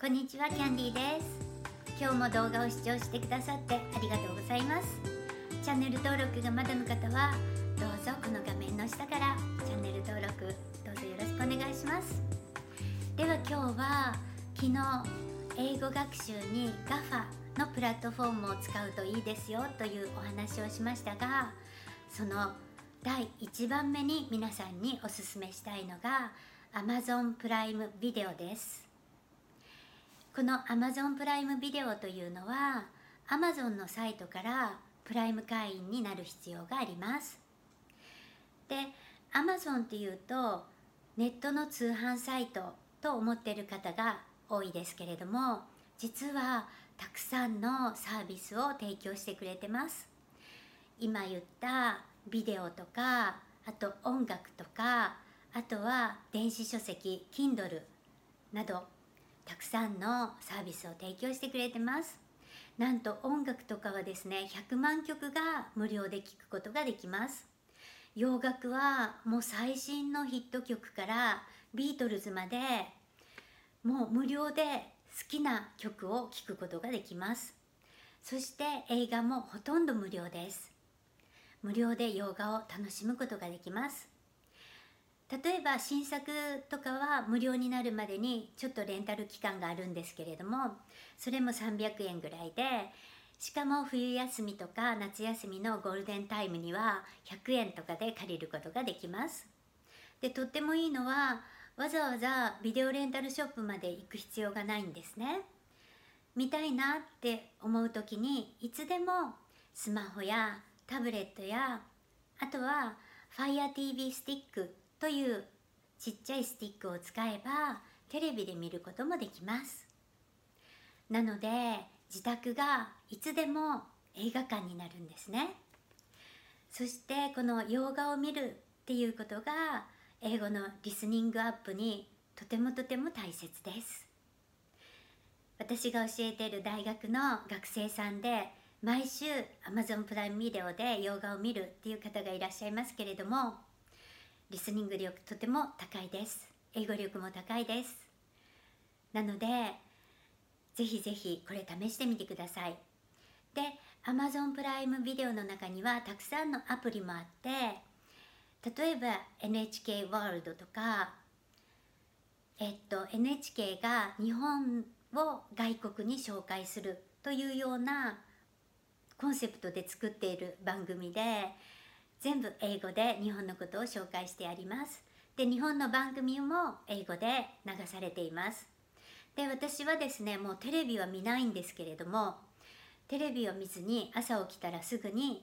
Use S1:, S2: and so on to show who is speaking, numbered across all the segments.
S1: こんにちはキャンディーです。今日も動画を視聴してくださってありがとうございます。チャンネル登録がまだの方はどうぞこの画面の下からチャンネル登録どうぞよろしくお願いします。では今日は昨日英語学習に GAFA のプラットフォームを使うといいですよというお話をしましたがその第1番目に皆さんにおすすめしたいのが Amazon プライムビデオです。この Amazon プライムビデオというのは Amazon のサイトからプライム会員になる必要があります。で Amazon っていうとネットの通販サイトと思っている方が多いですけれども実はたくさんのサービスを提供してくれてます。今言ったビデオとかあと音楽とかあとは電子書籍 Kindle などたくさんのサービスを提供してくれてます。なんと音楽とかはですね100万曲が無料で聴くことができます。洋楽はもう最新のヒット曲からビートルズまでもう無料で好きな曲を聴くことができます。そして映画もほとんど無料です。無料で洋画を楽しむことができます。例えば新作とかは無料になるまでにちょっとレンタル期間があるんですけれどもそれも300円ぐらいでしかも冬休みとか夏休みのゴールデンタイムには100円とかで借りることができます。でとってもいいのはわざわざビデオレンタルショップまで行く必要がないんですね。見たいなって思う時にいつでもスマホやタブレットやあとは FireTV スティックというちっちゃいスティックを使えばテレビで見ることもできます。なので自宅がいつでも映画館になるんですね。そしてこの洋画を見るっていうことが英語のリスニングアップにとてもとても大切です。私が教えている大学の学生さんで毎週 Amazon プライムビデオで洋画を見るっていう方がいらっしゃいますけれどもリスニング力とても高いです。英語力も高いです。なのでぜひぜひこれ試してみてください。で Amazon プライムビデオの中にはたくさんのアプリもあって例えば NHK ワールドとかえっと NHK が日本を外国に紹介するというようなコンセプトで作っている番組で全部英語で日本のことを紹介してあります。で日本の番組も英語で流されています。で私はですねもうテレビは見ないんですけれどもテレビを見ずに朝起きたらすぐに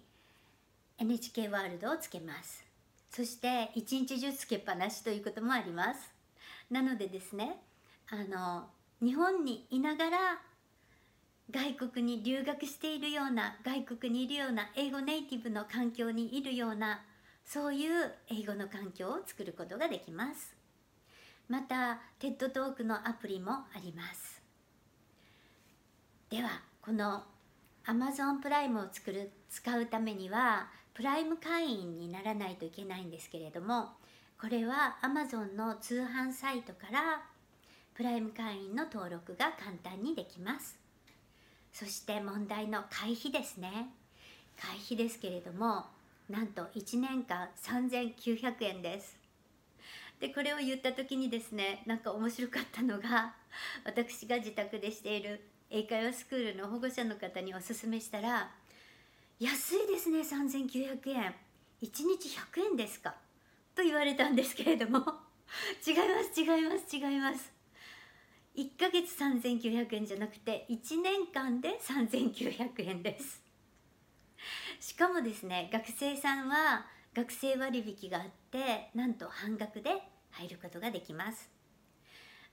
S1: NHK ワールドをつけます。そして一日中つけっぱなしということもあります。なのでですねあの日本にいながら外国に留学しているような外国にいるような英語ネイティブの環境にいるようなそういう英語の環境を作ることができます。また TED トークのアプリもあります。ではこの Amazon プライムを作る使うためにはプライム会員にならないといけないんですけれどもこれは Amazon の通販サイトからプライム会員の登録が簡単にできます。そして問題の会費ですね。会費ですけれどもなんと1年間3900円です。でこれを言った時にですねなんか面白かったのが私が自宅でしている英会話スクールの保護者の方におすすめしたら「安いですね3900円。1日100円ですか?」と言われたんですけれども。違います違います違います。1ヶ月3900円じゃなくて1年間で3900円です。しかもですね学生さんは学生割引があってなんと半額で入ることができます。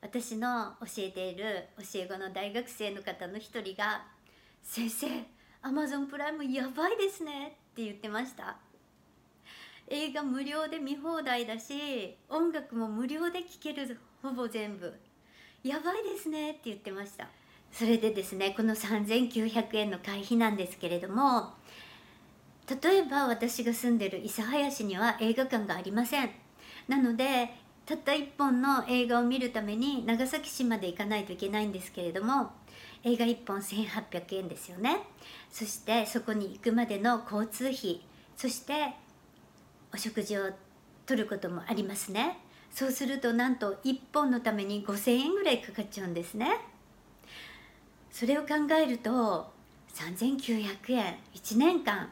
S1: 私の教えている教え子の大学生の方の一人が「先生アマゾンプライムやばいですね」って言ってました。映画無料で見放題だし音楽も無料で聴けるほぼ全部。やばいですねって言ってました。それでですねこの3900円の会費なんですけれども例えば私が住んでる諫早市には映画館がありません。なのでたった1本の映画を見るために長崎市まで行かないといけないんですけれども映画1本1800円ですよね。そしてそこに行くまでの交通費そしてお食事をとることもありますね。そうするとなんと1本のために5000円ぐらいかかっちゃうんですね。それを考えると3900円1年間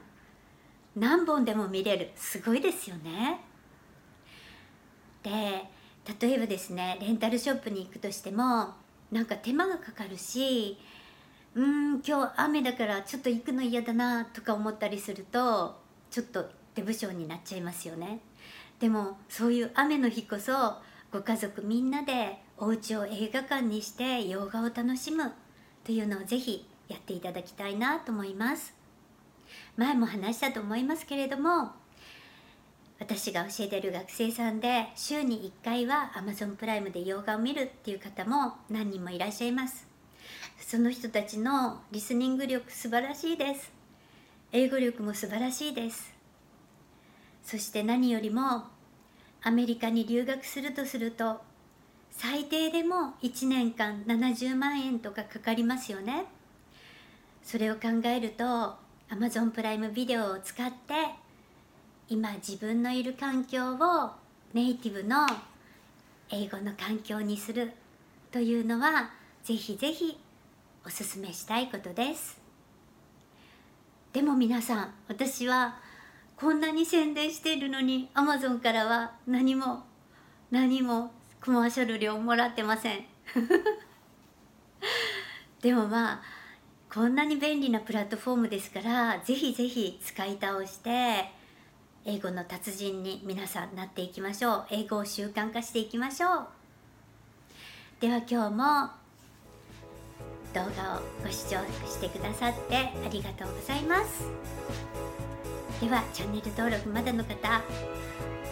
S1: 何本でも見れる。すごいですよね。で例えばですねレンタルショップに行くとしてもなんか手間がかかるしうーん今日雨だからちょっと行くの嫌だなとか思ったりするとちょっと手不精になっちゃいますよね。でもそういう雨の日こそご家族みんなでお家を映画館にして洋画を楽しむというのをぜひやっていただきたいなと思います。前も話したと思いますけれども私が教えてる学生さんで週に1回は Amazon プライムで洋画を見るっていう方も何人もいらっしゃいます。その人たちのリスニング力素晴らしいです。英語力も素晴らしいです。そして何よりもアメリカに留学するとすると最低でも1年間70万円とかかかりますよね。それを考えると Amazon プライムビデオを使って今自分のいる環境をネイティブの英語の環境にするというのはぜひぜひおすすめしたいことです。でも皆さん私はこんなに宣伝しているのに Amazon からは何も何もコマーシャル料もらってません。でもまあこんなに便利なプラットフォームですからぜひぜひ使い倒して英語の達人に皆さんなっていきましょう。英語を習慣化していきましょう。では今日も動画をご視聴してくださってありがとうございます。ではチャンネル登録まだの方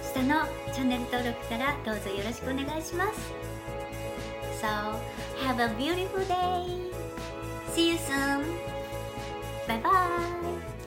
S1: 下のチャンネル登録からどうぞよろしくお願いします So, have a beautiful day! See you soon! Bye bye!